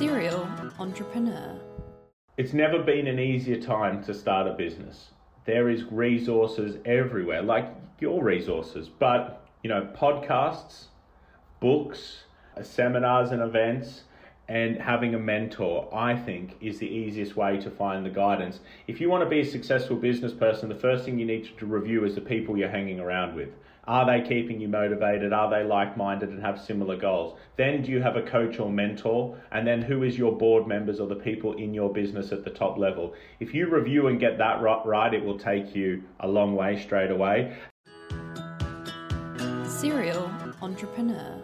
Serial entrepreneur. It's never been an easier time to start a business. There is resources everywhere, like your resources, but you know, podcasts, books, seminars and events, and having a mentor, I think, is the easiest way to find the guidance. If you want to be a successful business person, the first thing you need to review is the people you're hanging around with. Are they keeping you motivated? Are they like minded and have similar goals? Then, do you have a coach or mentor? And then, who is your board members or the people in your business at the top level? If you review and get that right, it will take you a long way straight away. Serial entrepreneur.